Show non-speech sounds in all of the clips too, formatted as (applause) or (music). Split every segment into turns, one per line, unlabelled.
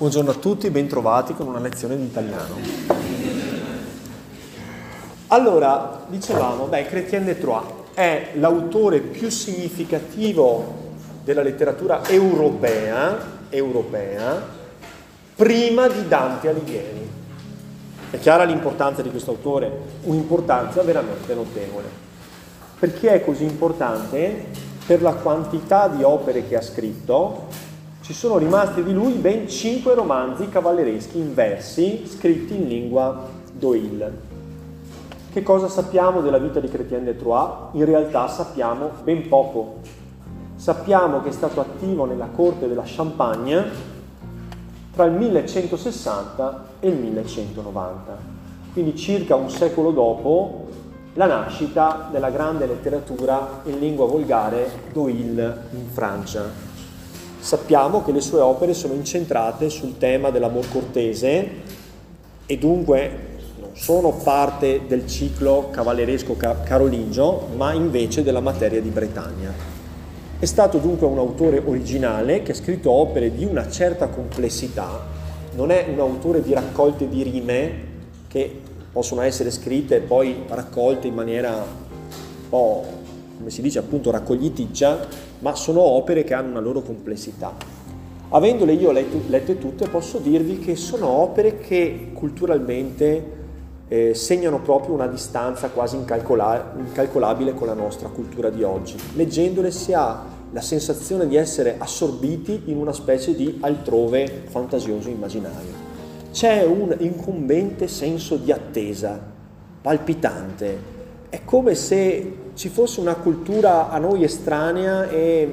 Buongiorno a tutti, bentrovati con una lezione di italiano. Allora, dicevamo, beh, Chrétien de Troyes è l'autore più significativo della letteratura europea, europea prima di Dante Alighieri. È chiara l'importanza di questo autore, un'importanza veramente notevole. Perché è così importante? Per la quantità di opere che ha scritto, ci sono rimasti di lui ben cinque romanzi cavallereschi in versi scritti in lingua d'Oil. Che cosa sappiamo della vita di Chrétien de Troyes? In realtà sappiamo ben poco. Sappiamo che è stato attivo nella corte della Champagne tra il 1160 e il 1190, quindi circa un secolo dopo la nascita della grande letteratura in lingua volgare d'Oil in Francia. Sappiamo che le sue opere sono incentrate sul tema dell'amor cortese e dunque non sono parte del ciclo cavalleresco carolingio, ma invece della materia di Bretagna. È stato dunque un autore originale che ha scritto opere di una certa complessità, non è un autore di raccolte di rime che possono essere scritte e poi raccolte in maniera un po', come si dice appunto, raccogliticcia, ma sono opere che hanno una loro complessità. Avendole io lette, lette tutte, posso dirvi che sono opere che culturalmente eh, segnano proprio una distanza quasi incalcola- incalcolabile con la nostra cultura di oggi. Leggendole si ha la sensazione di essere assorbiti in una specie di altrove fantasioso immaginario. C'è un incombente senso di attesa, palpitante. È come se ci fosse una cultura a noi estranea e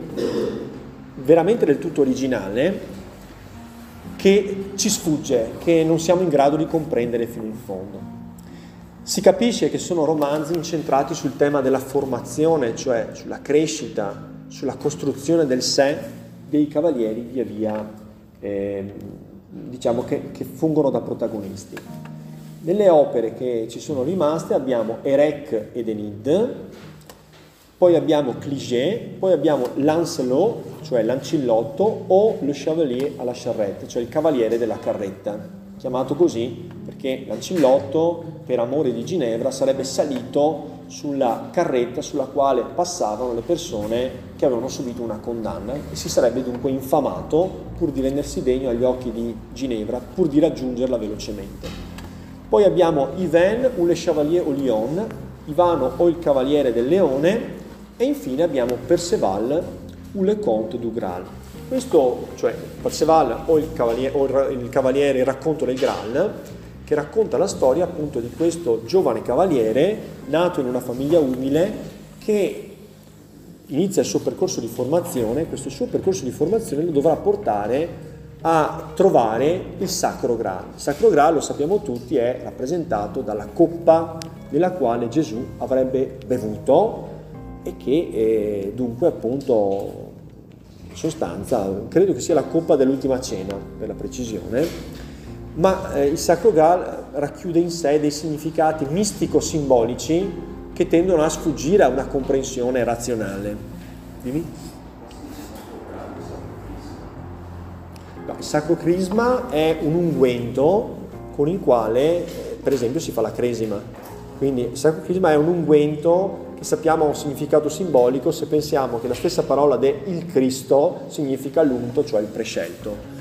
veramente del tutto originale che ci sfugge, che non siamo in grado di comprendere fino in fondo. Si capisce che sono romanzi incentrati sul tema della formazione, cioè sulla crescita, sulla costruzione del sé dei cavalieri via via, eh, diciamo che, che fungono da protagonisti. Nelle opere che ci sono rimaste abbiamo Erec ed Enid, poi abbiamo Cliché, poi abbiamo Lancelot, cioè l'ancillotto, o Le Chevalier à la Charrette, cioè il cavaliere della carretta, chiamato così perché l'ancillotto, per amore di Ginevra, sarebbe salito sulla carretta sulla quale passavano le persone che avevano subito una condanna e si sarebbe dunque infamato pur di rendersi degno agli occhi di Ginevra, pur di raggiungerla velocemente. Poi abbiamo Ivan ou le Chevalier au Lion, Ivano o il Cavaliere del Leone, e infine abbiamo Perceval ou le Comte du Graal. Questo, cioè Perceval o il Cavaliere, o il, cavaliere, il racconto del Graal, che racconta la storia appunto di questo giovane cavaliere nato in una famiglia umile che inizia il suo percorso di formazione, questo suo percorso di formazione lo dovrà portare a trovare il Sacro Graal. Il Sacro Graal, lo sappiamo tutti, è rappresentato dalla coppa della quale Gesù avrebbe bevuto e che eh, dunque appunto in sostanza credo che sia la coppa dell'ultima cena per la precisione, ma eh, il Sacro Graal racchiude in sé dei significati mistico-simbolici che tendono a sfuggire a una comprensione razionale. Dimmi? Il Sacro Crisma è un unguento con il quale, eh, per esempio, si fa la cresima. Quindi il Sacro Crisma è un unguento che sappiamo ha un significato simbolico se pensiamo che la stessa parola de il Cristo significa l'unto, cioè il prescelto.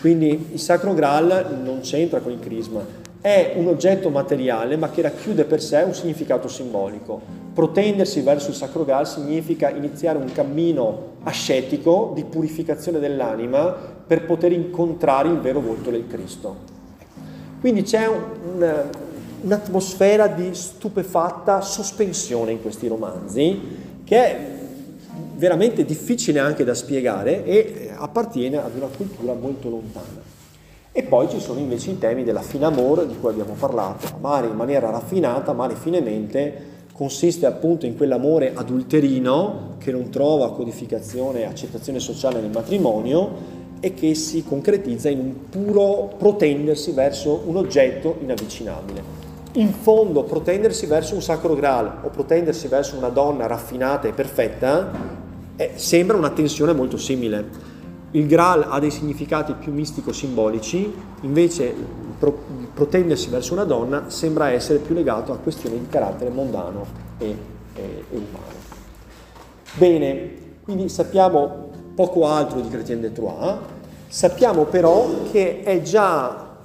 Quindi il Sacro Graal non c'entra con il crisma, è un oggetto materiale ma che racchiude per sé un significato simbolico. Protendersi verso il Sacro Graal significa iniziare un cammino ascetico di purificazione dell'anima per poter incontrare il vero volto del Cristo. Quindi c'è un, un un'atmosfera di stupefatta sospensione in questi romanzi che è veramente difficile anche da spiegare e appartiene ad una cultura molto lontana. E poi ci sono invece i temi della finamore di cui abbiamo parlato. Amare in maniera raffinata, amare finemente, consiste appunto in quell'amore adulterino che non trova codificazione e accettazione sociale nel matrimonio e che si concretizza in un puro protendersi verso un oggetto inavvicinabile in fondo protendersi verso un sacro graal o protendersi verso una donna raffinata e perfetta eh, sembra una tensione molto simile. Il Graal ha dei significati più mistico-simbolici, invece pro, protendersi verso una donna sembra essere più legato a questioni di carattere mondano e, e, e umano. Bene, quindi sappiamo poco altro di Chrétien de Troyes, sappiamo però che è già,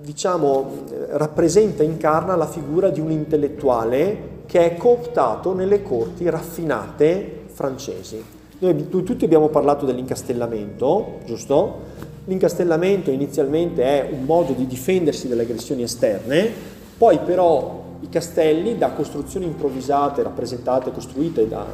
diciamo, rappresenta, incarna la figura di un intellettuale che è cooptato nelle corti raffinate francesi. Noi tutti abbiamo parlato dell'incastellamento, giusto? L'incastellamento inizialmente è un modo di difendersi dalle aggressioni esterne, poi però i castelli da costruzioni improvvisate, rappresentate, costruite da,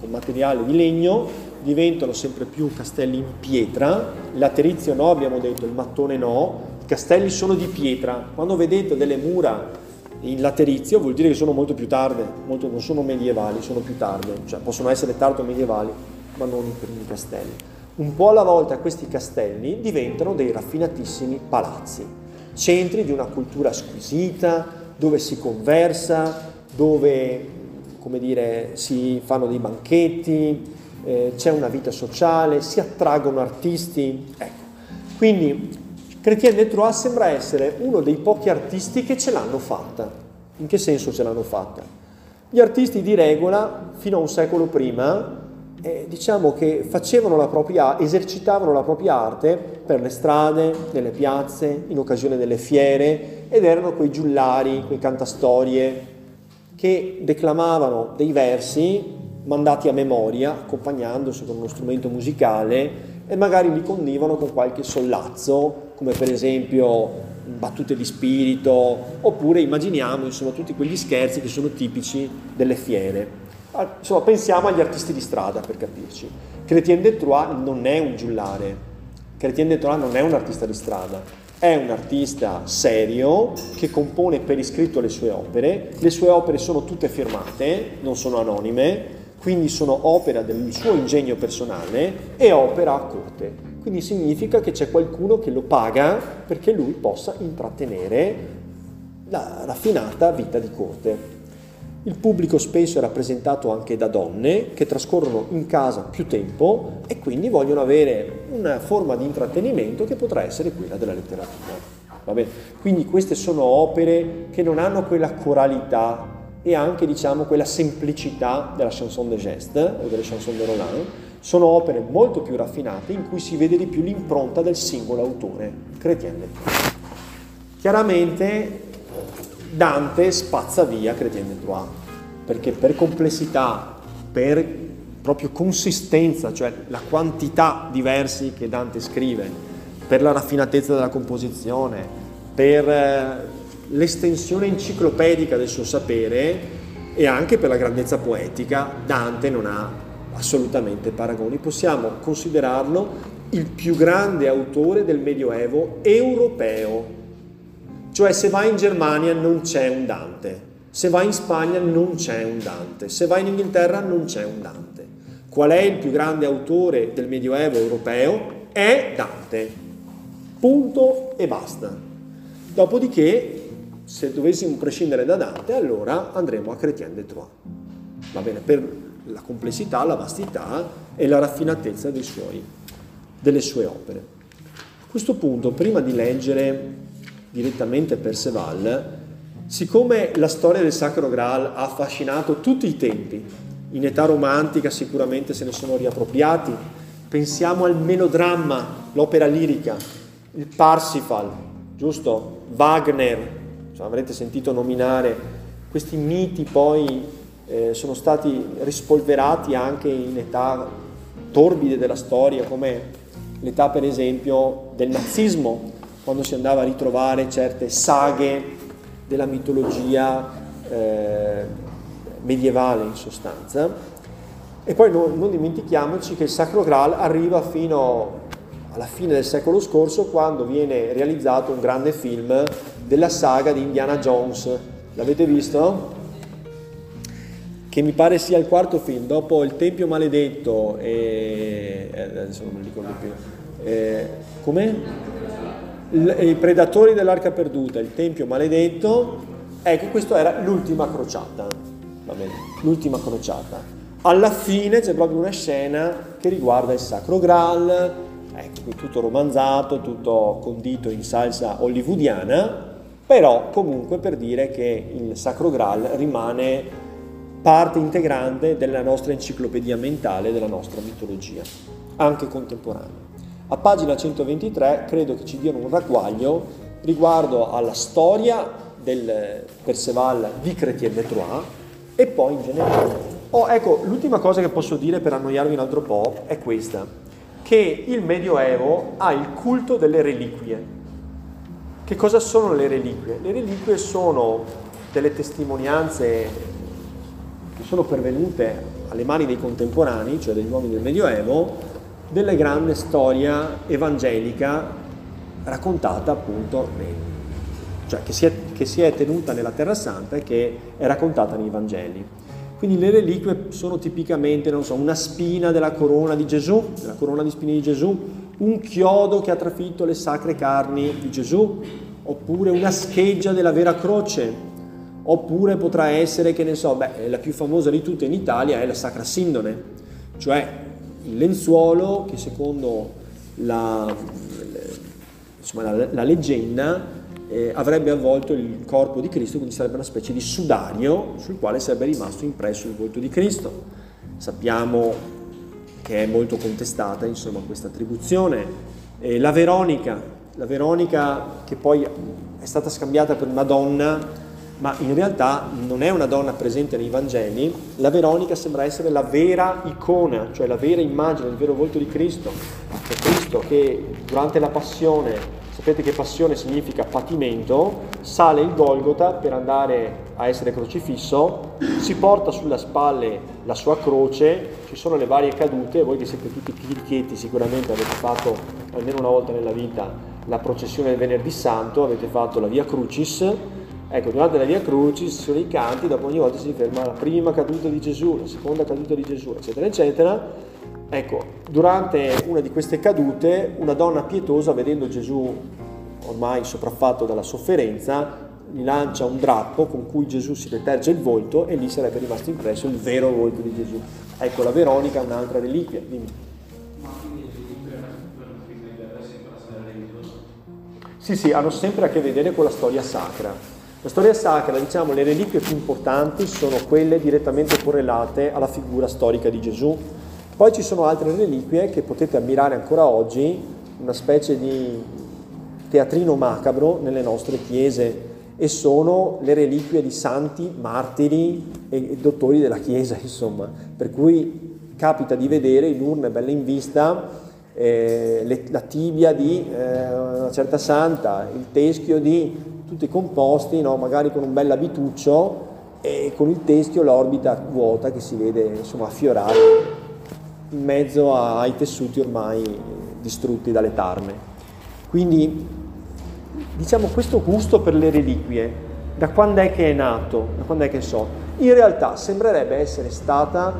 con materiale di legno, diventano sempre più castelli in pietra, l'aterizio no, abbiamo detto, il mattone no, i castelli sono di pietra. Quando vedete delle mura in laterizio vuol dire che sono molto più tarde, molto, non sono medievali, sono più tarde, cioè possono essere tardo medievali, ma non i primi castelli. Un po' alla volta questi castelli diventano dei raffinatissimi palazzi, centri di una cultura squisita, dove si conversa, dove come dire, si fanno dei banchetti, eh, c'è una vita sociale, si attraggono artisti. Ecco. Quindi Chrétien de Troyes sembra essere uno dei pochi artisti che ce l'hanno fatta. In che senso ce l'hanno fatta? Gli artisti di regola, fino a un secolo prima, eh, diciamo che facevano la propria, esercitavano la propria arte per le strade, nelle piazze, in occasione delle fiere, ed erano quei giullari, quei cantastorie che declamavano dei versi mandati a memoria, accompagnandosi con uno strumento musicale e magari li condivano con qualche sollazzo, come per esempio battute di spirito, oppure immaginiamo insomma tutti quegli scherzi che sono tipici delle fiere. Ah, insomma, pensiamo agli artisti di strada per capirci. Chrétien de Troyes non è un giullare, Chrétien de Troyes non è un artista di strada, è un artista serio che compone per iscritto le sue opere, le sue opere sono tutte firmate, non sono anonime, quindi sono opera del suo ingegno personale e opera a corte. Quindi significa che c'è qualcuno che lo paga perché lui possa intrattenere la raffinata vita di corte. Il pubblico spesso è rappresentato anche da donne che trascorrono in casa più tempo e quindi vogliono avere una forma di intrattenimento che potrà essere quella della letteratura. Quindi queste sono opere che non hanno quella coralità e anche diciamo quella semplicità della chanson de geste o delle chanson de Roland sono opere molto più raffinate in cui si vede di più l'impronta del singolo autore, Troyes. Chiaramente Dante spazza via Chrétien de Troyes, perché per complessità, per proprio consistenza, cioè la quantità di versi che Dante scrive, per la raffinatezza della composizione, per eh, l'estensione enciclopedica del suo sapere e anche per la grandezza poetica, Dante non ha assolutamente paragoni. Possiamo considerarlo il più grande autore del Medioevo europeo. Cioè se vai in Germania non c'è un Dante, se vai in Spagna non c'è un Dante, se vai in Inghilterra non c'è un Dante. Qual è il più grande autore del Medioevo europeo? È Dante. Punto e basta. Dopodiché se dovessimo prescindere da Dante, allora andremo a Chrétien de Troyes. Va bene, per la complessità, la vastità e la raffinatezza suoi, delle sue opere. A questo punto, prima di leggere direttamente Perceval, siccome la storia del Sacro Graal ha affascinato tutti i tempi, in età romantica sicuramente se ne sono riappropriati, pensiamo al melodramma, l'opera lirica, il Parsifal, giusto? Wagner, cioè, avrete sentito nominare, questi miti poi eh, sono stati rispolverati anche in età torbide della storia, come l'età per esempio del nazismo, quando si andava a ritrovare certe saghe della mitologia eh, medievale in sostanza. E poi non, non dimentichiamoci che il Sacro Graal arriva fino alla fine del secolo scorso quando viene realizzato un grande film della saga di Indiana Jones. L'avete visto? Che mi pare sia il quarto film, dopo Il Tempio Maledetto e... Eh, adesso non lo ricordo più. Eh, com'è? I Predatori dell'Arca Perduta, Il Tempio Maledetto. Ecco, questa era l'ultima crociata. Va bene, l'ultima crociata. Alla fine c'è proprio una scena che riguarda il Sacro Graal, ecco, tutto romanzato, tutto condito in salsa hollywoodiana, però comunque per dire che il Sacro Graal rimane parte integrante della nostra enciclopedia mentale, della nostra mitologia, anche contemporanea. A pagina 123 credo che ci diano un ragguaglio riguardo alla storia del Perceval di Chrétien de Troyes e poi in generale. Oh, ecco, l'ultima cosa che posso dire per annoiarvi un altro po' è questa, che il Medioevo ha il culto delle reliquie. Che cosa sono le reliquie? Le reliquie sono delle testimonianze che sono pervenute alle mani dei contemporanei, cioè degli uomini del Medioevo, della grande storia evangelica raccontata appunto, cioè che si, è, che si è tenuta nella Terra Santa e che è raccontata nei Vangeli. Quindi le reliquie sono tipicamente, non so, una spina della corona di Gesù, della corona di spine di Gesù, un chiodo che ha trafitto le sacre carni di Gesù, oppure una scheggia della vera croce, oppure potrà essere, che ne so, beh, la più famosa di tutte in Italia è la Sacra Sindone, cioè il lenzuolo che secondo la, insomma, la, la leggenda eh, avrebbe avvolto il corpo di Cristo, quindi sarebbe una specie di sudario sul quale sarebbe rimasto impresso il volto di Cristo. Sappiamo che è molto contestata insomma, questa attribuzione. Eh, la Veronica, la Veronica che poi è stata scambiata per una donna, ma in realtà non è una donna presente nei Vangeli, la Veronica sembra essere la vera icona, cioè la vera immagine, il vero volto di Cristo. È Cristo che durante la passione sapete che passione significa patimento, sale il Golgota per andare a essere crocifisso, si porta sulle spalle la sua croce, ci sono le varie cadute, voi che siete tutti chicchetti sicuramente avete fatto almeno una volta nella vita la processione del venerdì santo, avete fatto la via Crucis, ecco durante la via Crucis ci sono i canti, dopo ogni volta si ferma la prima caduta di Gesù, la seconda caduta di Gesù, eccetera, eccetera, Ecco, durante una di queste cadute, una donna pietosa, vedendo Gesù ormai sopraffatto dalla sofferenza, gli lancia un drappo con cui Gesù si deterge il volto e lì sarebbe rimasto impresso il vero volto di Gesù. Ecco, la Veronica è un'altra reliquia. Dimmi. Sì, sì, hanno sempre a che vedere con la storia sacra. La storia sacra, diciamo, le reliquie più importanti sono quelle direttamente correlate alla figura storica di Gesù, poi ci sono altre reliquie che potete ammirare ancora oggi, una specie di teatrino macabro nelle nostre chiese e sono le reliquie di santi, martiri e dottori della Chiesa, (laughs) insomma, per cui capita di vedere in urne belle in vista eh, le, la tibia di eh, una certa santa, il teschio di tutti composti, no? magari con un bel abituccio e con il teschio l'orbita vuota che si vede insomma affiorare in mezzo ai tessuti ormai distrutti dalle tarme. Quindi diciamo questo gusto per le reliquie, da quando è che è nato, da quando è che so, in realtà sembrerebbe essere stata,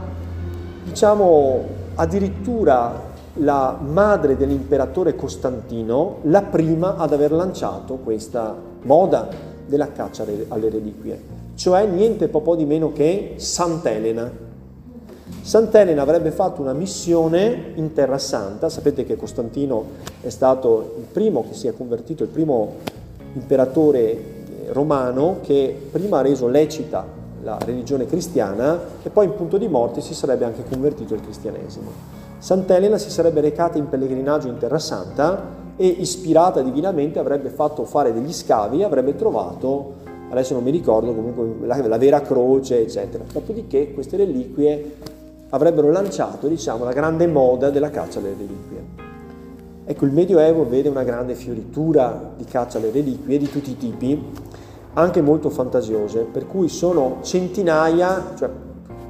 diciamo, addirittura la madre dell'imperatore Costantino, la prima ad aver lanciato questa moda della caccia alle reliquie, cioè niente po' di meno che Sant'Elena, Sant'Elena avrebbe fatto una missione in Terra Santa, sapete che Costantino è stato il primo che si è convertito, il primo imperatore eh, romano che prima ha reso lecita la religione cristiana e poi in punto di morte si sarebbe anche convertito al cristianesimo. Sant'Elena si sarebbe recata in pellegrinaggio in Terra Santa e ispirata divinamente avrebbe fatto fare degli scavi avrebbe trovato, adesso non mi ricordo comunque, la, la vera croce, eccetera. Dopodiché queste reliquie avrebbero lanciato diciamo, la grande moda della caccia alle reliquie. Ecco, il Medioevo vede una grande fioritura di caccia alle reliquie di tutti i tipi, anche molto fantasiose, per cui sono centinaia, cioè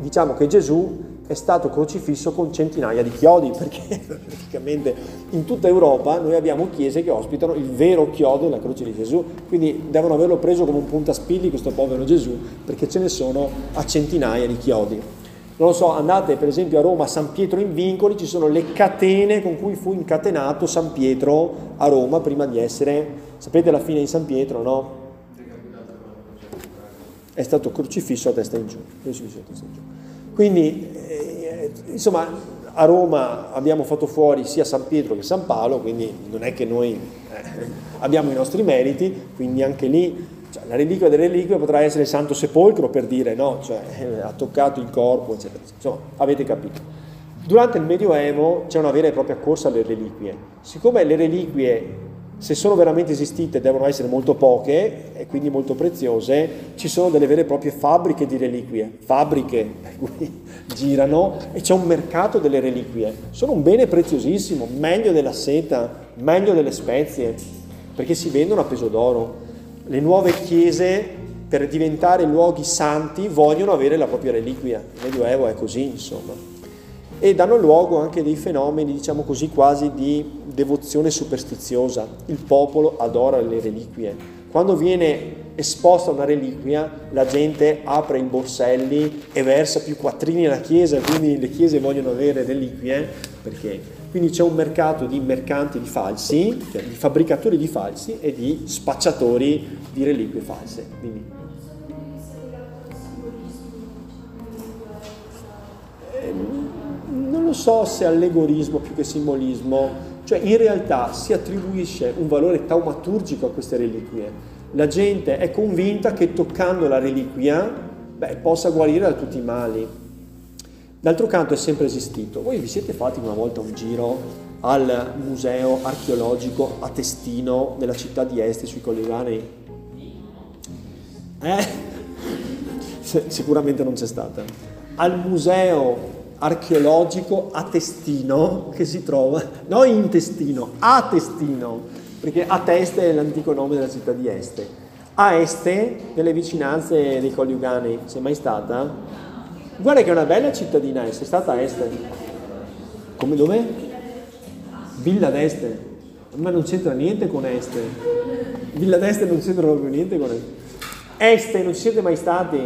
diciamo che Gesù è stato crocifisso con centinaia di chiodi, perché (laughs) praticamente in tutta Europa noi abbiamo chiese che ospitano il vero chiodo della croce di Gesù, quindi devono averlo preso come un puntaspilli questo povero Gesù, perché ce ne sono a centinaia di chiodi non lo so, andate per esempio a Roma, a San Pietro in Vincoli, ci sono le catene con cui fu incatenato San Pietro a Roma prima di essere, sapete la fine di San Pietro, no? È stato crocifisso a testa in giù. Quindi, eh, insomma, a Roma abbiamo fatto fuori sia San Pietro che San Paolo, quindi non è che noi eh, abbiamo i nostri meriti, quindi anche lì cioè, la reliquia delle reliquie potrà essere il Santo Sepolcro per dire no, cioè, eh, ha toccato il corpo, eccetera. Insomma, avete capito. Durante il Medioevo c'è una vera e propria corsa alle reliquie. Siccome le reliquie se sono veramente esistite devono essere molto poche e quindi molto preziose, ci sono delle vere e proprie fabbriche di reliquie, fabbriche (laughs) per cui girano e c'è un mercato delle reliquie. Sono un bene preziosissimo, meglio della seta, meglio delle spezie, perché si vendono a peso d'oro. Le nuove chiese per diventare luoghi santi vogliono avere la propria reliquia. Il Medioevo è così, insomma e danno luogo anche dei fenomeni, diciamo così, quasi di devozione superstiziosa. Il popolo adora le reliquie. Quando viene esposta una reliquia, la gente apre i borselli e versa più quattrini alla chiesa, quindi le chiese vogliono avere reliquie, perché? Quindi c'è un mercato di mercanti di falsi, cioè di fabbricatori di falsi e di spacciatori di reliquie false. Quindi, non lo so se allegorismo più che simbolismo, cioè in realtà si attribuisce un valore taumaturgico a queste reliquie. La gente è convinta che toccando la reliquia beh, possa guarire da tutti i mali. D'altro canto è sempre esistito. Voi vi siete fatti una volta un giro al museo archeologico a Testino nella città di Este sui Collegani? Eh? (laughs) Sicuramente non c'è stata. Al museo archeologico a Testino che si trova, non in Testino, a Testino, perché a Teste è l'antico nome della città di Este. A Este, nelle vicinanze dei Colli Ugani, sei mai stata? Guarda che è una bella cittadina, sei stata a Este. Come dove? Villa d'Este. Ma non c'entra niente con Este. Villa d'Este non c'entra proprio niente con Este. Este, non ci siete mai stati?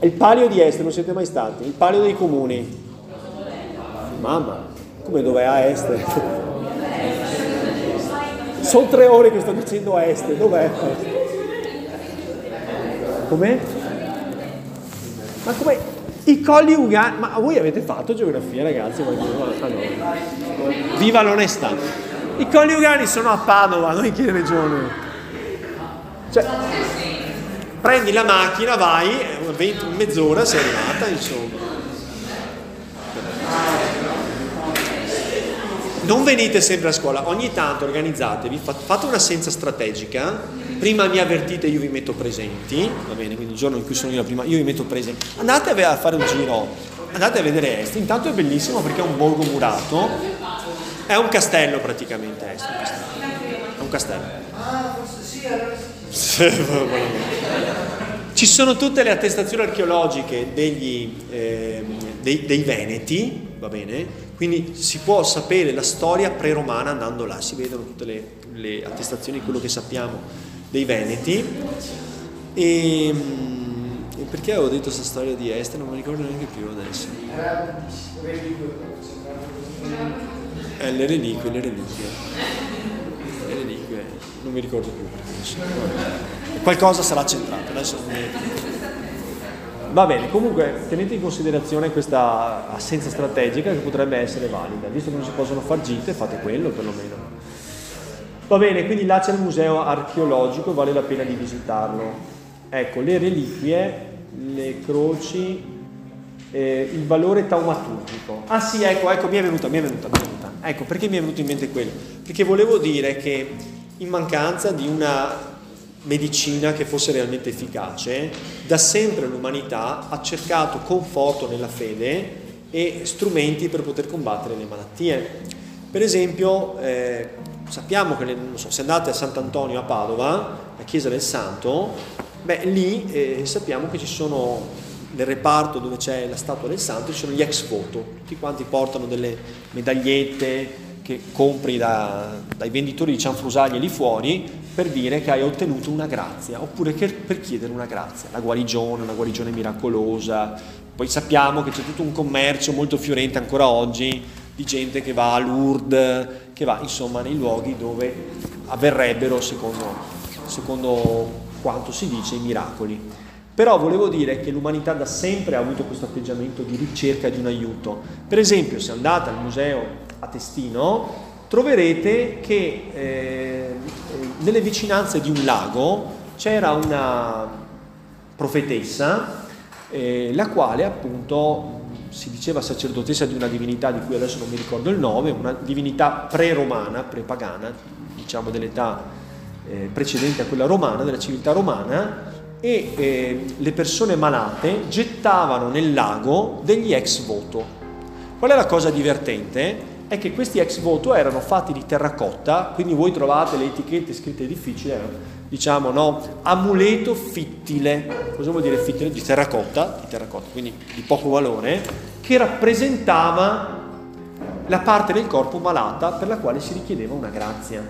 Il palio di Este non siete mai stati? Il palio dei comuni. Mamma, come dov'è a Este? Sono tre ore che sto dicendo a Este, dov'è? Com'è? Ma come? I colli Ugani, ma voi avete fatto geografia ragazzi? Viva l'onestà! I colli Ugani sono a Padova, non in che regione? Cioè, prendi la macchina, vai, 20, mezz'ora sei arrivata, insomma. Non venite sempre a scuola, ogni tanto organizzatevi, fate un'assenza strategica, prima mi avvertite, io vi metto presenti, va bene, quindi il giorno in cui sono io la prima, io vi metto presenti, andate a fare un giro, andate a vedere Est, intanto è bellissimo perché è un borgo murato, è un castello praticamente Est, è un castello. Ah, forse sì, allora (laughs) ci sono tutte le attestazioni archeologiche degli, eh, dei, dei, Veneti, va bene? Quindi si può sapere la storia pre-romana andando là, si vedono tutte le, le attestazioni, quello che sappiamo dei Veneti. E, e perché avevo detto questa storia di Este? Non mi ricordo neanche più adesso. Eh, le reliquie, le reliquie. Non mi ricordo più. Qualcosa sarà centrato. Adesso Va bene, comunque tenete in considerazione questa assenza strategica che potrebbe essere valida, visto che non si possono far gite, fate quello perlomeno. Va bene, quindi là c'è il museo archeologico, vale la pena di visitarlo. Ecco, le reliquie, le croci, eh, il valore taumaturgico. Ah sì, ecco, ecco, mi è venuta, mi è venuta, mi è venuta. Ecco, perché mi è venuto in mente quello? Perché volevo dire che in mancanza di una medicina che fosse realmente efficace, da sempre l'umanità ha cercato conforto nella fede e strumenti per poter combattere le malattie. Per esempio, eh, sappiamo che so, se andate a Sant'Antonio a Padova, la chiesa del Santo, beh, lì eh, sappiamo che ci sono nel reparto dove c'è la statua del santo ci sono gli ex voto, tutti quanti portano delle medagliette che compri da, dai venditori di cianfrusaglie lì fuori per dire che hai ottenuto una grazia, oppure per chiedere una grazia, la guarigione, una guarigione miracolosa. Poi sappiamo che c'è tutto un commercio molto fiorente ancora oggi di gente che va a Lourdes, che va insomma nei luoghi dove avverrebbero, secondo, secondo quanto si dice, i miracoli. Però volevo dire che l'umanità da sempre ha avuto questo atteggiamento di ricerca di un aiuto. Per esempio, se andate al museo a Testino, troverete che eh, nelle vicinanze di un lago c'era una profetessa, eh, la quale appunto si diceva sacerdotessa di una divinità di cui adesso non mi ricordo il nome, una divinità pre-romana, pre-pagana, diciamo dell'età eh, precedente a quella romana, della civiltà romana, e eh, le persone malate gettavano nel lago degli ex voto. Qual è la cosa divertente? È che questi ex voto erano fatti di terracotta, quindi voi trovate le etichette scritte difficili, erano, diciamo no, amuleto fittile. Cosa vuol dire fittile? Di terracotta, di terracotta, quindi di poco valore, che rappresentava la parte del corpo malata per la quale si richiedeva una grazia.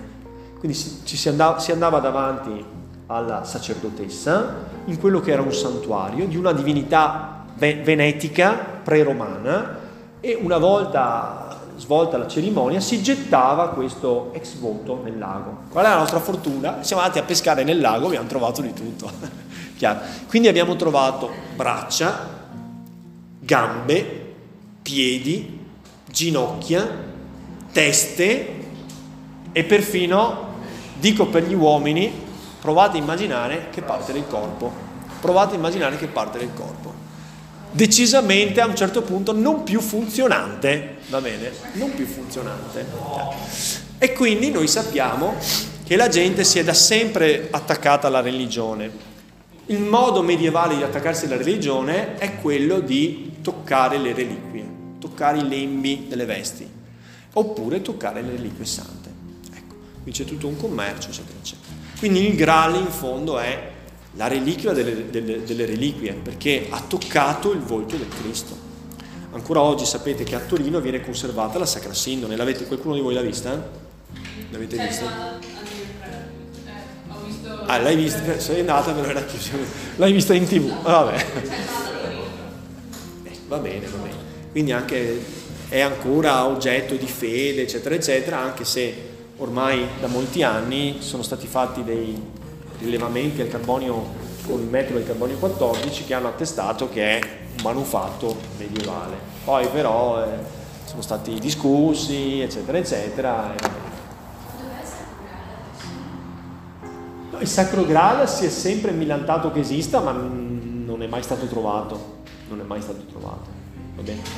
Quindi si andava, si andava davanti alla sacerdotessa in quello che era un santuario di una divinità venetica pre-romana e una volta svolta la cerimonia si gettava questo ex voto nel lago. Qual è la nostra fortuna? Siamo andati a pescare nel lago abbiamo trovato di tutto. (laughs) Quindi abbiamo trovato braccia, gambe, piedi, ginocchia, teste e perfino, dico per gli uomini, Provate a immaginare che parte del corpo. Provate a immaginare che parte del corpo. Decisamente a un certo punto non più funzionante, va bene? Non più funzionante. E quindi noi sappiamo che la gente si è da sempre attaccata alla religione. Il modo medievale di attaccarsi alla religione è quello di toccare le reliquie, toccare i lembi delle vesti, oppure toccare le reliquie sante. Ecco, qui c'è tutto un commercio, eccetera, eccetera. Quindi il Graal in fondo è la reliquia delle, delle, delle reliquie, perché ha toccato il volto del Cristo. Ancora oggi sapete che a Torino viene conservata la Sacra Sindone. L'avete, qualcuno di voi l'ha vista? L'avete vista? Ah, l'hai vista? Sei andata, però era chiusa. L'hai vista in tv? Ah, vabbè. Eh, va bene, va bene. Quindi anche è ancora oggetto di fede, eccetera, eccetera, anche se ormai da molti anni sono stati fatti dei rilevamenti al carbonio con il metodo del carbonio 14 che hanno attestato che è un manufatto medievale. Poi però eh, sono stati discussi, eccetera, eccetera. No, il Sacro Graal si è sempre millantato che esista, ma non è mai stato trovato. Non è mai stato trovato.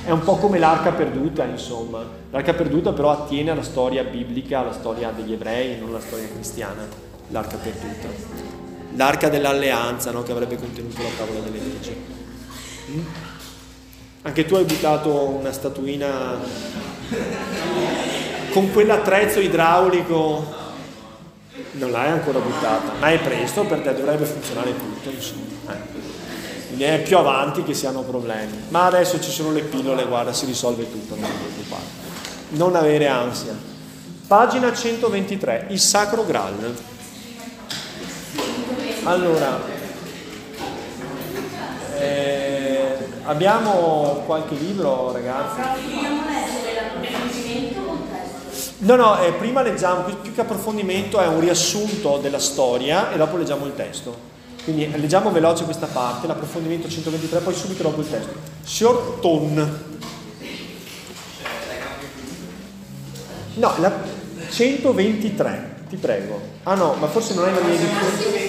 È un po' come l'arca perduta, insomma. L'arca perduta però attiene alla storia biblica, alla storia degli ebrei, non alla storia cristiana, l'arca perduta. L'arca dell'alleanza, no? che avrebbe contenuto la tavola delle leggi. Mm? Anche tu hai buttato una statuina con quell'attrezzo idraulico, non l'hai ancora buttata, ma è presto per te, dovrebbe funzionare tutto, insomma. Eh è più avanti che si hanno problemi. Ma adesso ci sono le pillole, guarda, si risolve tutto, non preoccupare. Non avere ansia. Pagina 123, il Sacro Graal. Allora, eh, abbiamo qualche libro, ragazzi? No, no, eh, prima leggiamo, più che approfondimento è un riassunto della storia e dopo leggiamo il testo. Quindi leggiamo veloce questa parte, l'approfondimento 123, poi subito dopo il testo. Signor Ton. No, la 123, ti prego. Ah no, ma forse non è la mia edizione.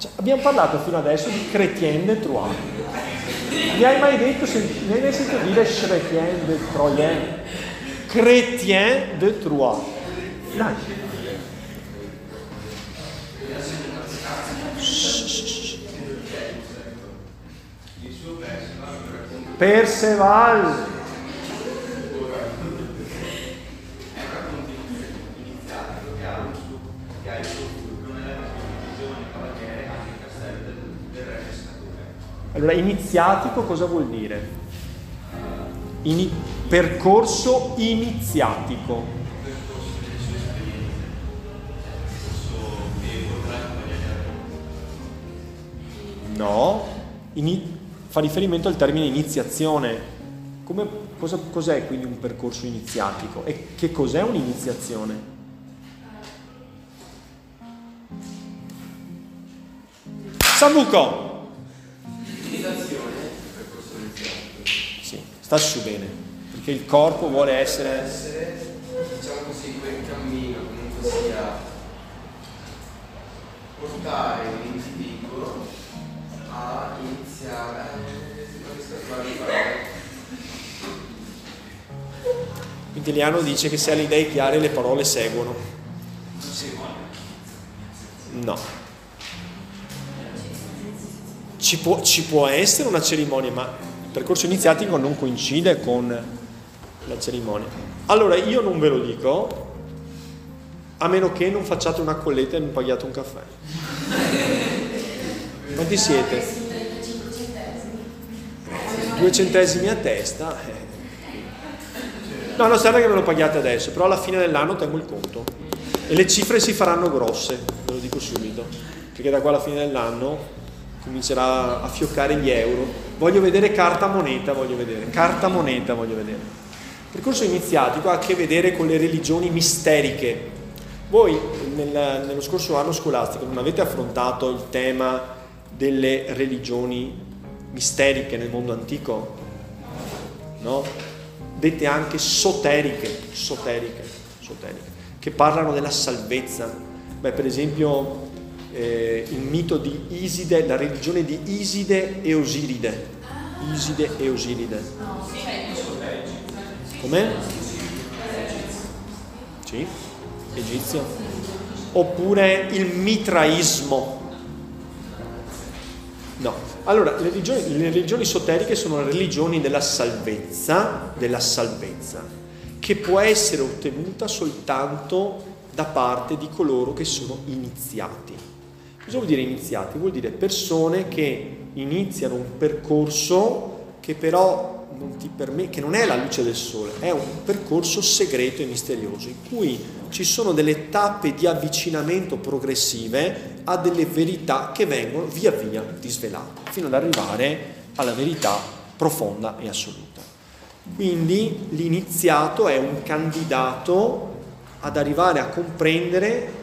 cioè, abbiamo parlato fino adesso di Chrétien de Troyes. Mi hai mai detto, mi hai mai sentito dire Chrétien de Troyes? Chrétien de Troyes. Dai. Perceval. Allora, iniziatico cosa vuol dire? Ini- percorso iniziatico. No, ini- fa riferimento al termine iniziazione. Come, cosa, cos'è quindi un percorso iniziatico? E che cos'è un'iniziazione? Sambuco!
Iniziatico.
Sì, stassi bene, perché il corpo vuole essere...
essere, diciamo così, quel cammino comunque sia portare un individuo a iniziare, non riesco a trovare parole.
Quintiliano dice che se ha le idee chiare le parole seguono. No. Ci può, ci può essere una cerimonia, ma il percorso iniziatico non coincide con la cerimonia. Allora io non ve lo dico, a meno che non facciate una colletta e non paghiate un caffè. Quanti siete? Due centesimi a testa. eh. No, non serve che me lo paghiate adesso, però alla fine dell'anno tengo il conto. E le cifre si faranno grosse, ve lo dico subito, perché da qua alla fine dell'anno comincerà a fioccare gli euro. Voglio vedere carta moneta, voglio vedere, carta moneta voglio vedere. Il percorso iniziatico ha a che vedere con le religioni misteriche. Voi nel- nello scorso anno scolastico non avete affrontato il tema delle religioni misteriche nel mondo antico? No? Dette anche soteriche, soteriche, soteriche, che parlano della salvezza. Beh, per esempio eh, il mito di Iside, la religione di Iside e Osiride. Iside e Osiride. Com'è? Sì, egizio. Oppure il mitraismo. No. Allora, le religioni, le religioni esoteriche sono religioni della salvezza, della salvezza, che può essere ottenuta soltanto da parte di coloro che sono iniziati. Cosa vuol dire iniziati? Vuol dire persone che iniziano un percorso che però non ti permette, che non è la luce del sole, è un percorso segreto e misterioso in cui ci sono delle tappe di avvicinamento progressive a delle verità che vengono via via disvelate, fino ad arrivare alla verità profonda e assoluta. Quindi l'iniziato è un candidato ad arrivare a comprendere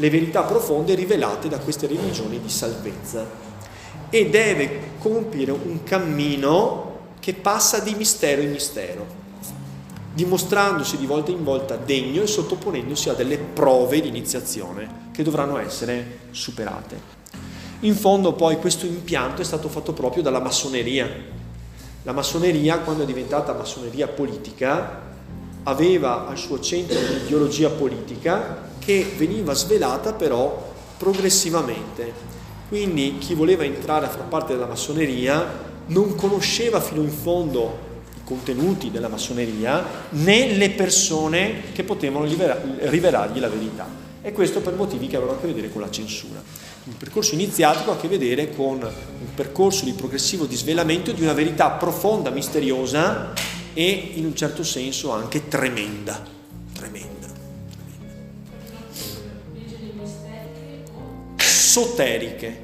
le verità profonde rivelate da queste religioni di salvezza e deve compiere un cammino che passa di mistero in mistero, dimostrandosi di volta in volta degno e sottoponendosi a delle prove di iniziazione che dovranno essere superate. In fondo poi questo impianto è stato fatto proprio dalla massoneria. La massoneria, quando è diventata massoneria politica, aveva al suo centro un'ideologia politica che veniva svelata però progressivamente. Quindi chi voleva entrare a far parte della massoneria non conosceva fino in fondo i contenuti della massoneria né le persone che potevano rivelargli la verità. E questo per motivi che avevano a che vedere con la censura. Il percorso iniziatico ha a che vedere con un percorso di progressivo disvelamento di una verità profonda, misteriosa e in un certo senso anche tremenda. Tremenda. Soteriche,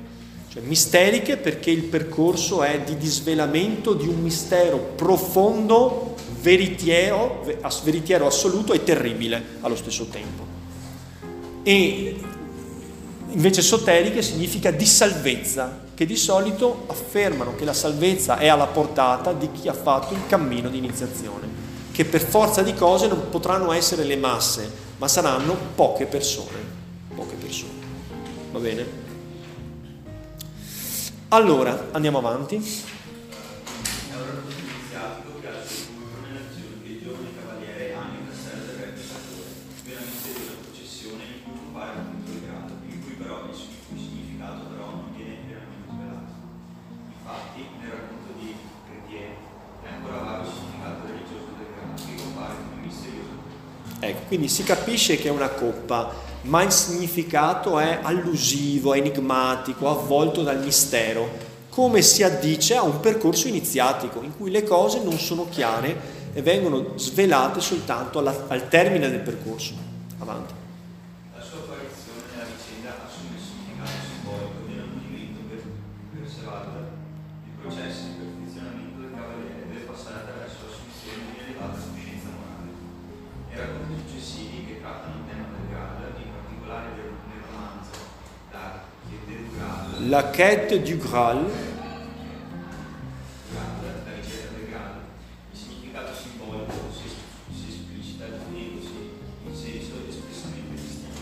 cioè misteriche perché il percorso è di disvelamento di un mistero profondo, veritiero, veritiero assoluto e terribile allo stesso tempo. E invece soteriche significa di salvezza, che di solito affermano che la salvezza è alla portata di chi ha fatto il cammino di iniziazione, che per forza di cose non potranno essere le masse, ma saranno poche persone. Va bene? Allora, andiamo avanti. Ecco, quindi si capisce che è una coppa, ma il significato è allusivo, enigmatico, avvolto dal mistero, come si addice a un percorso iniziatico in cui le cose non sono chiare e vengono svelate soltanto alla, al termine del percorso. Avanti.
In senso espressamente distinto.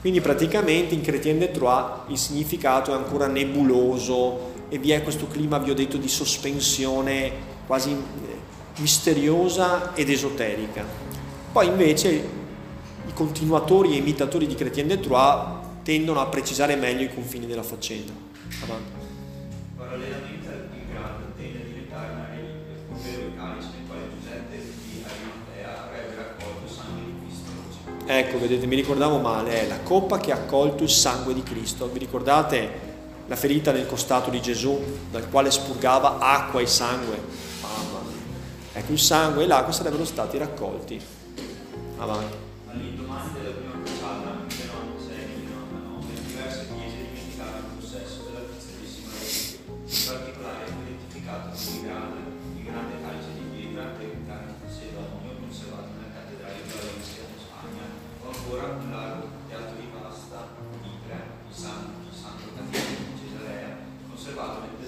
quindi praticamente in Chrétien de Troyes il significato è ancora nebuloso e vi è questo clima, vi ho detto, di sospensione quasi eh, misteriosa ed esoterica. Poi invece i continuatori e imitatori di Chrétien de Troyes tendono a precisare meglio i confini della faccenda. Avanti.
Parallelamente al Graal tende a diventare una reliquia, il calice nel quale Giuseppe di Arimatea avrebbe raccolto il sangue di Cristo.
Ecco, vedete, mi ricordavo male, è la coppa che ha accolto il sangue di Cristo. Vi ricordate la ferita nel costato di Gesù, dal quale spurgava acqua e sangue? Mamma mia. Ecco, il sangue e l'acqua sarebbero stati raccolti. Avanti.
Privatweg.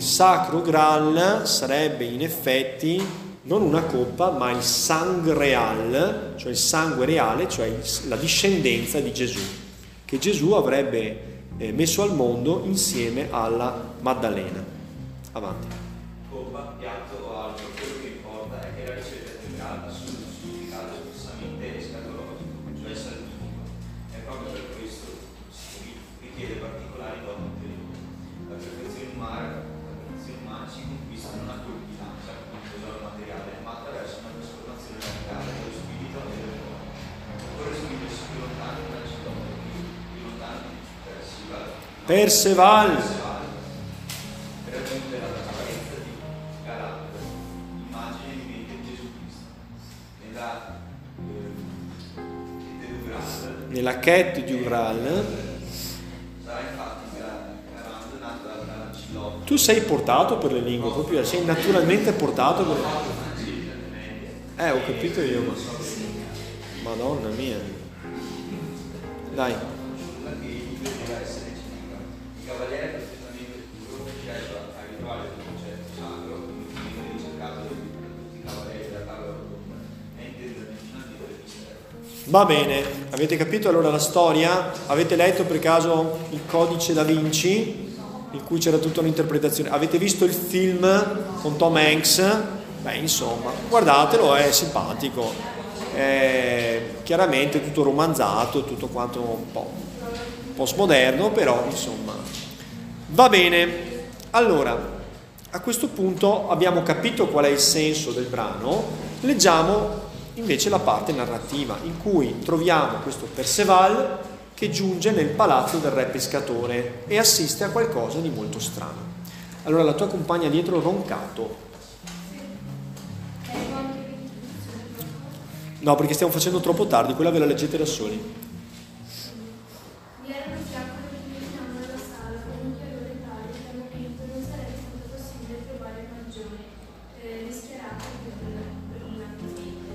Quindi sacro Graal sarebbe in effetti non una coppa, ma il sangreal, cioè il sangue reale, cioè il- la discendenza di Gesù, che Gesù avrebbe eh, messo al mondo insieme alla Maddalena. Avanti.
Graal. Nato dal dal Cilotto,
Tu sei portato per le lingue, proprio sei naturalmente portato per
alle medie,
Eh, ho capito io, ma... Madonna mia. Dai. Va bene, avete capito allora la storia? Avete letto per caso il codice da Vinci, in cui c'era tutta un'interpretazione? Avete visto il film con Tom Hanks? Beh, insomma, guardatelo, è simpatico. È chiaramente tutto romanzato, tutto quanto un po' postmoderno, però insomma. Va bene. Allora, a questo punto abbiamo capito qual è il senso del brano, leggiamo invece la parte narrativa in cui troviamo questo Perceval che giunge nel palazzo del re pescatore e assiste a qualcosa di molto strano. Allora la tua compagna dietro roncato. No, perché stiamo facendo troppo tardi, quella ve la leggete da soli.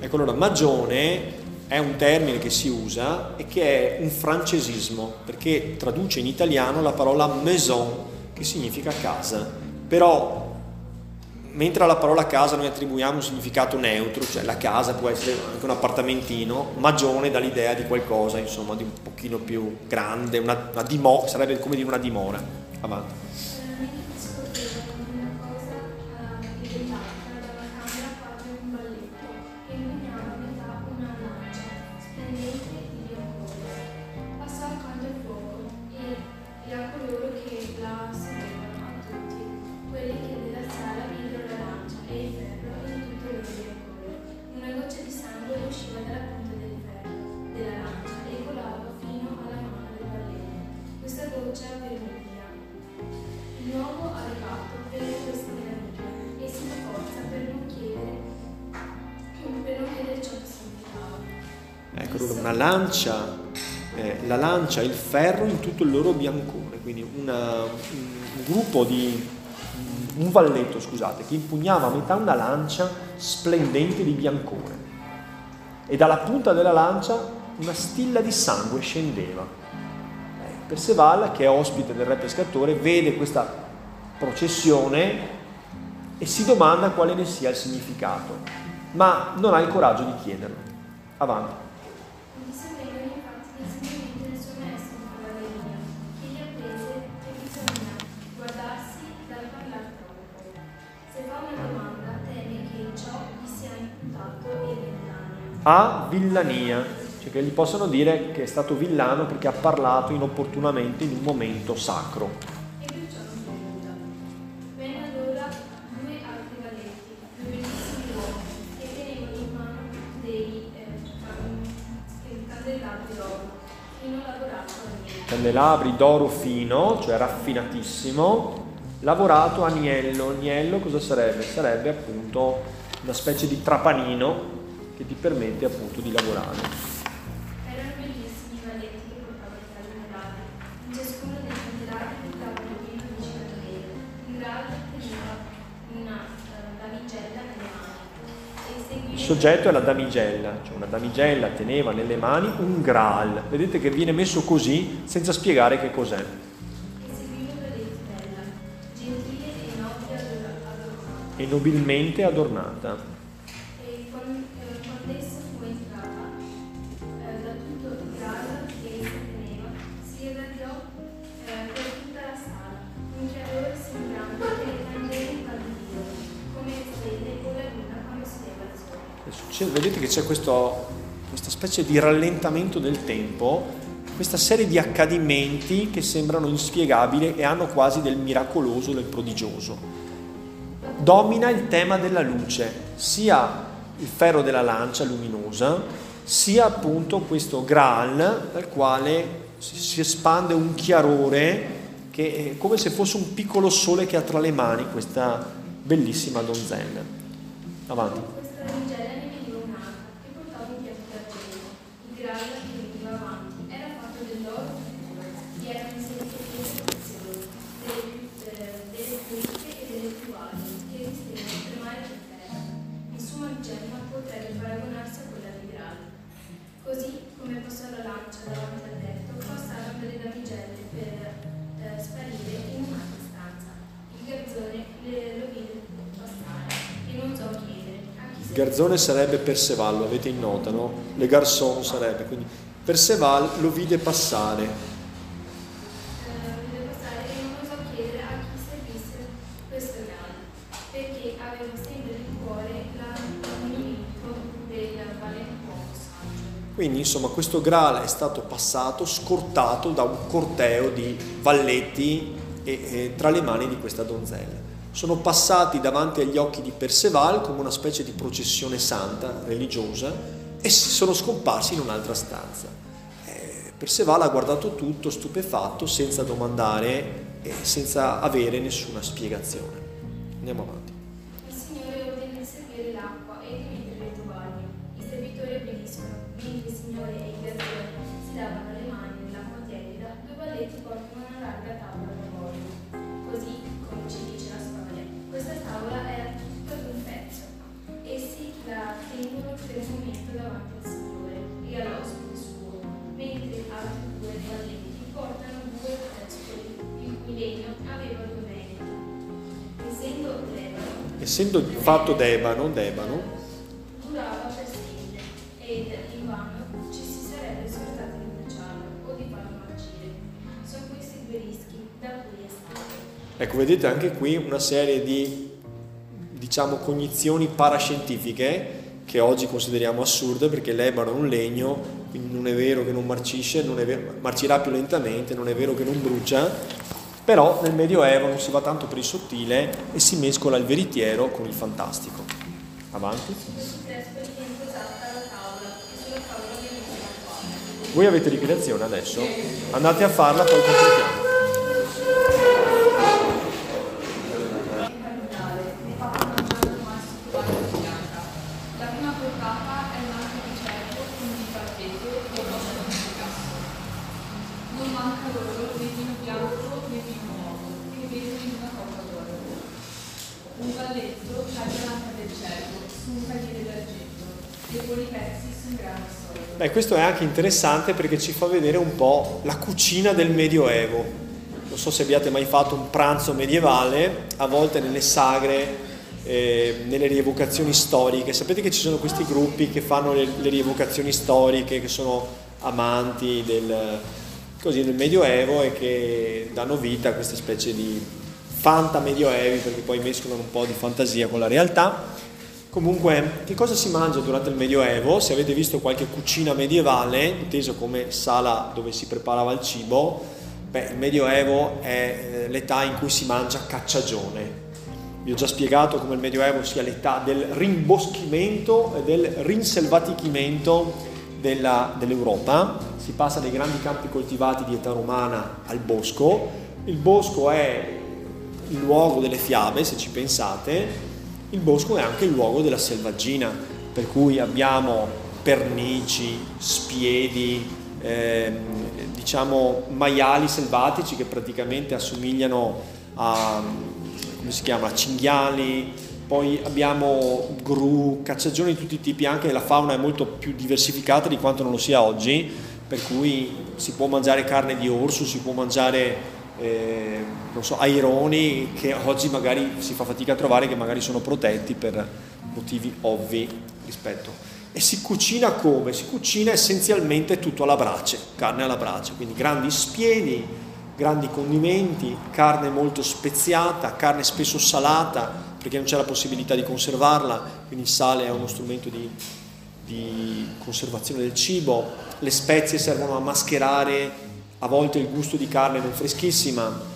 Ecco, allora, magione è un termine che si usa e che è un francesismo, perché traduce in italiano la parola maison, che significa casa. Però mentre alla parola casa noi attribuiamo un significato neutro, cioè la casa può essere anche un appartamentino, magione dà l'idea di qualcosa, insomma, di un pochino più grande, una, una dimora, sarebbe come dire una dimora. Avanti.
Lancia il ferro in tutto il loro biancore,
quindi una- un, gruppo di, un valletto, scusate, che impugnava a metà una lancia splendente di biancore e dalla punta della lancia una stilla di sangue scendeva. Eh, Perceval, che è ospite del re pescatore, vede questa processione e si domanda quale ne sia il significato, ma non ha il coraggio di chiederlo. Avanti. A villania, cioè che gli possono dire che è stato villano perché ha parlato inopportunamente in un momento sacro.
E perciò non pregunta. Venne allora due altri valetti, due bellissimi uomini, che tenevano in mano dei eh, can- candellabri d'oro, fino lavorato a niente.
Candelabri d'oro fino, cioè raffinatissimo, lavorato a agnello. Agnello cosa sarebbe? Sarebbe appunto una specie di trapanino che ti permette appunto di lavorare.
Erano bellissimi i valetti che portavano i candelabi. In ciascuno dei candelabri portavano pieno di candele. Un grado teneva una eh, damigella nelle mani.
Il soggetto è la damigella, cioè una damigella teneva nelle mani un Graal. Vedete che viene messo così senza spiegare che cos'è.
e seguiva un
succede- vedete che c'è questo- questa specie di rallentamento del tempo, questa serie di accadimenti che sembrano inspiegabili e hanno quasi del miracoloso, del prodigioso. Domina il tema della luce, sia il ferro della lancia luminosa, sia appunto questo Graal dal quale si, si espande un chiarore che è come se fosse un piccolo sole che ha tra le mani questa bellissima donzella. Avanti.
Garzone
sarebbe Perceval, lo avete in nota, no? Le Garçon sarebbe, quindi Perceval lo vide passare.
eh.
Quindi insomma questo Graal è stato passato, scortato da un corteo di valletti e, e tra le mani di questa donzella. Sono passati davanti agli occhi di Perceval come una specie di processione santa, religiosa, e sono scomparsi in un'altra stanza. Eh, Perceval ha guardato tutto stupefatto, senza domandare e senza avere nessuna spiegazione. Andiamo avanti.
Essendo l'erba
essendo fatto d'ebano, d'ebano,
durava per stelle ed invano ci si sarebbe scordato di bruciarlo o di farlo marcire. Sono questi due rischi da cui escludere.
ecco vedete anche qui una serie di diciamo cognizioni parascientifiche che oggi consideriamo assurde perché l'ebano è un legno, quindi non è vero che non marcisce, non è vero- marcirà più lentamente, non è vero che non brucia, però nel Medioevo non si va tanto per il sottile e si mescola il veritiero con il fantastico. Avanti. Voi avete ricreazione adesso? Andate a farla, poi completiamo.
è cardinale, ne fa mangiare ormai su tovagliolo bianca. La prima portata è un arco di cervo con di parfetto e cosa di Picasso. Non manca loro né vino bianco né vino nuovo, che vedono in una coppa d'oro. Un balletto la giornata del cervo su un tagliere d'argento, e poi i pezzi su un grano solo.
Beh, questo è anche interessante perché ci fa vedere un po' la cucina del Medioevo. Non so se abbiate mai fatto un pranzo medievale, a volte nelle sagre, eh, nelle rievocazioni storiche. Sapete che ci sono questi gruppi che fanno le, le rievocazioni storiche, che sono amanti del, così, del Medioevo e che danno vita a queste specie di fanta medioevi perché poi mescolano un po' di fantasia con la realtà. Comunque, che cosa si mangia durante il Medioevo? Se avete visto qualche cucina medievale, inteso come sala dove si preparava il cibo, beh, il Medioevo è eh, l'età in cui si mangia cacciagione. Vi ho già spiegato come il Medioevo sia l'età del rimboschimento e del rinselvatichimento della- dell'Europa. Si passa dai grandi campi coltivati di età romana al bosco. Il bosco è il luogo delle fiabe, se ci pensate, il bosco è anche il luogo della selvaggina, per cui abbiamo pernici, spiedi, ehm, diciamo maiali selvatici che praticamente assomigliano a, chiama, a cinghiali, poi abbiamo gru, cacciagioni di tutti i tipi, anche la fauna è molto più diversificata di quanto non lo sia oggi, per cui si può mangiare carne di orso, si può mangiare eh, non so, aironi che oggi magari si fa fatica a trovare, che magari sono protetti per motivi ovvi rispetto. E si cucina come? Si cucina essenzialmente tutto alla brace, carne alla brace, quindi grandi spiedi, grandi condimenti, carne molto speziata, carne spesso salata perché non c'è la possibilità di conservarla, quindi il sale è uno strumento di, di conservazione del cibo, le spezie servono a mascherare a volte il gusto di carne non freschissima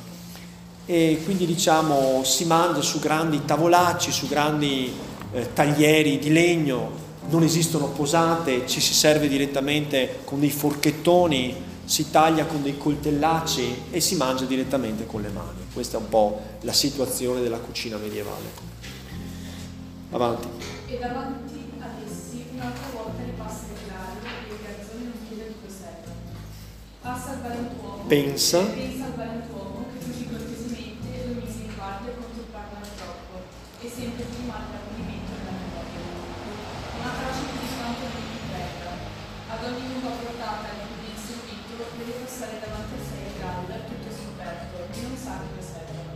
e quindi diciamo si mangia su grandi tavolacci, su grandi eh, taglieri di legno, non esistono posate, ci si serve direttamente con dei forchettoni, si taglia con dei coltellacci e si mangia direttamente con le mani. Questa è un po' la situazione della cucina medievale. Avanti.
E davanti ad essi un'altra volta Passa al valentuomo.
Pensa.
E pensa al valentuomo che così cortesemente lo mise in guardia contro il parlare troppo e sempre più male l'avvenimento della memoria. Una traccia di non gli prenda. Ad ogni lunga portata di cui viene servito deve passare davanti a sé il grario tutto scoperto e non sa dove servono.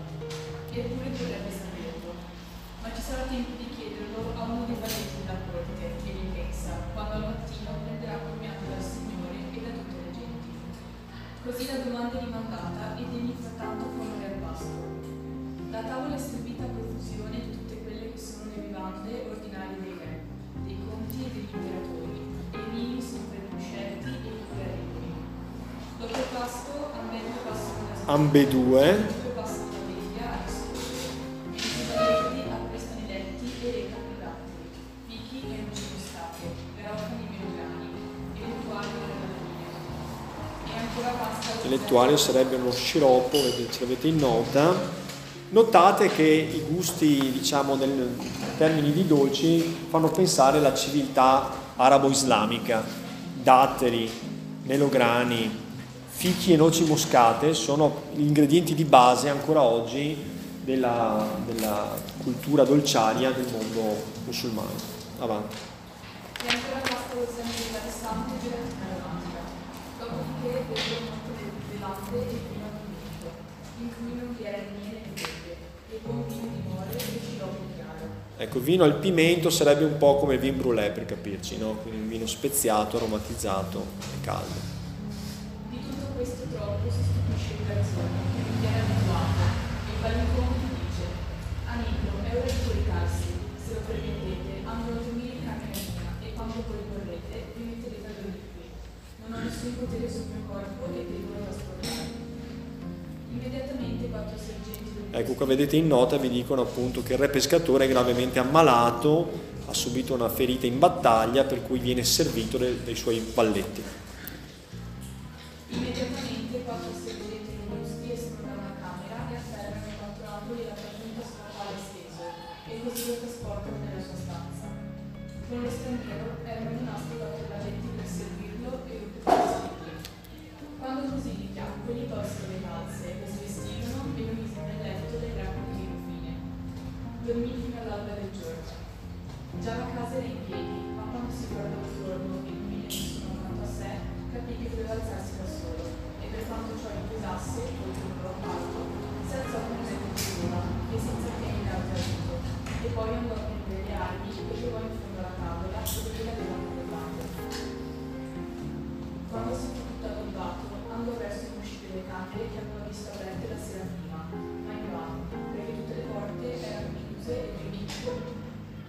Eppure dovrebbe saperlo. Ma ci sarà tempo di chiederlo a uno dei valenti della corte, che gli pensa, quando al mattino Così la domanda è rimandata ed egli frattanto corre al pasto. La tavola è servita a profusione di tutte quelle che sono le vivande ordinarie dei re, dei conti e degli imperatori, e i vini sempre più scelti e più gradevoli. Dopo il pasto, ambedue passano da
Ambedue.
Pasta
Intellettuale sarebbe uno sciroppo, ce l'avete in nota. Notate che i gusti, diciamo, nel- in termini di dolci fanno pensare alla civiltà arabo-islamica. Datteri, melograni, fichi e noci moscate sono gli ingredienti di base ancora oggi della, della cultura dolciaria del mondo musulmano. Avanti.
E ancora pasta lo seme di santo vedo molto del latte e vino, in cui non vi era miele né pepe, e buon vino di more e sciroppo chiaro.
Ecco, il vino al pimento sarebbe un po' come il vin brûlé per capirci, no? Quindi un vino speziato, aromatizzato e caldo. Ecco, qua vedete in nota vi dicono appunto che il re pescatore è gravemente ammalato, ha subito una ferita in battaglia per cui viene servito dai suoi valletti.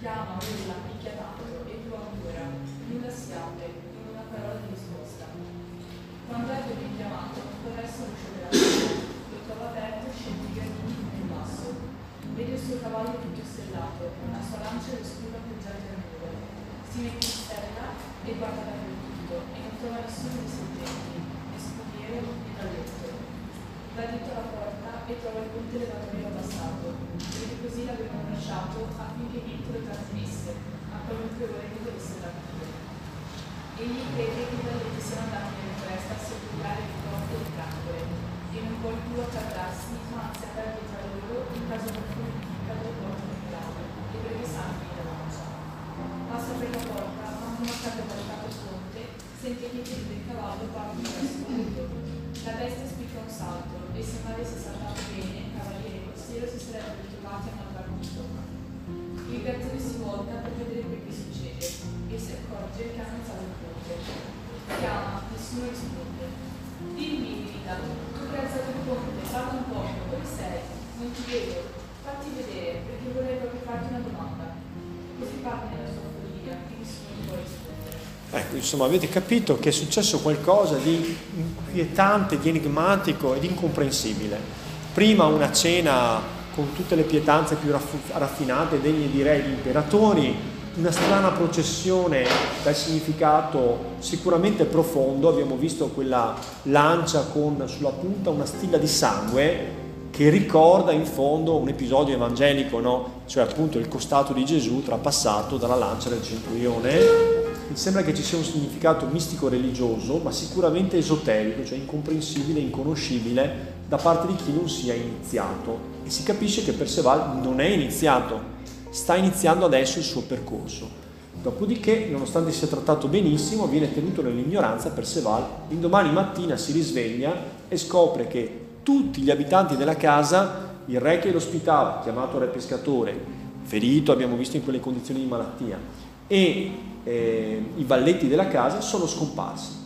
Chiama, urla, picchia tanto e più ancora, nulla si Vedo. Fatti vedere, perché vorrei proprio farti una domanda. Così parla nella sua follia, e nessuno può rispondere.
Ecco, insomma, avete capito che è successo qualcosa di inquietante, di enigmatico e di incomprensibile. Prima una cena con tutte le pietanze più raffinate, degne di re e di imperatori, una strana processione dal significato sicuramente profondo, abbiamo visto quella lancia con sulla punta una stilla di sangue che ricorda in fondo un episodio evangelico, no? cioè appunto il costato di Gesù trapassato dalla lancia del centurione. Mi sembra che ci sia un significato mistico religioso, ma sicuramente esoterico, cioè incomprensibile, inconoscibile da parte di chi non sia iniziato. E si capisce che Perceval non è iniziato, sta iniziando adesso il suo percorso. Dopodiché, nonostante sia trattato benissimo, viene tenuto nell'ignoranza Perceval. L'indomani mattina si risveglia e scopre che tutti gli abitanti della casa, il re che lo ospitava, chiamato re pescatore, ferito, abbiamo visto in quelle condizioni di malattia, e eh, i valletti della casa sono scomparsi.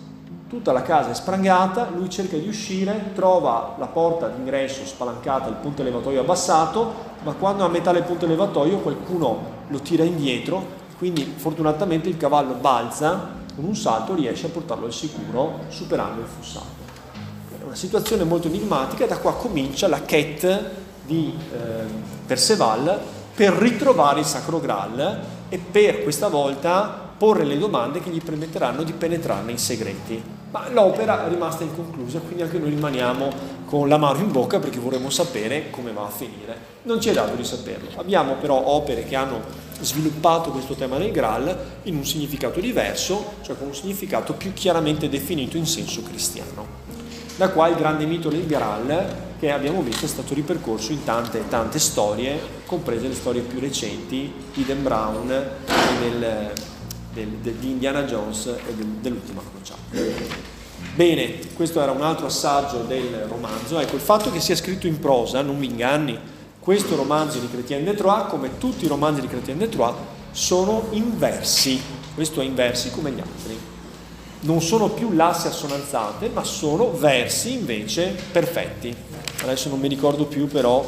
Tutta la casa è sprangata, lui cerca di uscire, trova la porta d'ingresso spalancata, il ponte levatoio abbassato, ma quando è a metà del ponte levatoio qualcuno lo tira indietro, quindi fortunatamente il cavallo balza, con un salto riesce a portarlo al sicuro, superando il fossato. Una situazione molto enigmatica da qua comincia la quête di eh, Perceval per ritrovare il Sacro Graal e per questa volta porre le domande che gli permetteranno di penetrarne i segreti. Ma l'opera è rimasta inconclusa, quindi anche noi rimaniamo con l'amaro in bocca perché vorremmo sapere come va a finire. Non ci è dato di saperlo. Abbiamo però opere che hanno sviluppato questo tema del Graal in un significato diverso, cioè con un significato più chiaramente definito in senso cristiano. Da qua il grande mito del Graal che abbiamo visto è stato ripercorso in tante tante storie, comprese le storie più recenti di Dan Brown e del, del, del, di Indiana Jones e del, dell'ultima crociata. Bene, questo era un altro assaggio del romanzo. Ecco, il fatto che sia scritto in prosa, non vi inganni, questo romanzo di Chrétien de Troyes, come tutti i romanzi di Chrétien de Troyes, sono inversi. Questo è inversi come gli altri. Non sono più lassi assonanzate, ma sono versi invece perfetti. Adesso non mi ricordo più però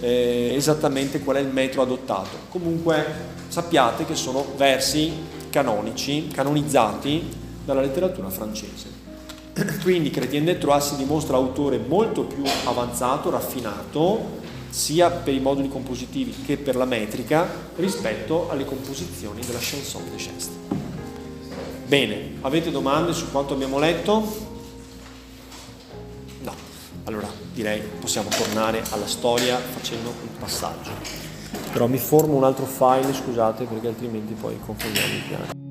eh, esattamente qual è il metro adottato. Comunque sappiate che sono versi canonici, canonizzati dalla letteratura francese. (clears throat) Quindi Chrétien de Troyes si dimostra autore molto più avanzato, raffinato, sia per i moduli compositivi che per la metrica rispetto alle composizioni della chanson de Chest. Bene, avete domande su quanto abbiamo letto? No, allora direi possiamo tornare alla storia facendo un passaggio. Però mi formo un altro file, scusate, perché altrimenti poi confondiamo i piani.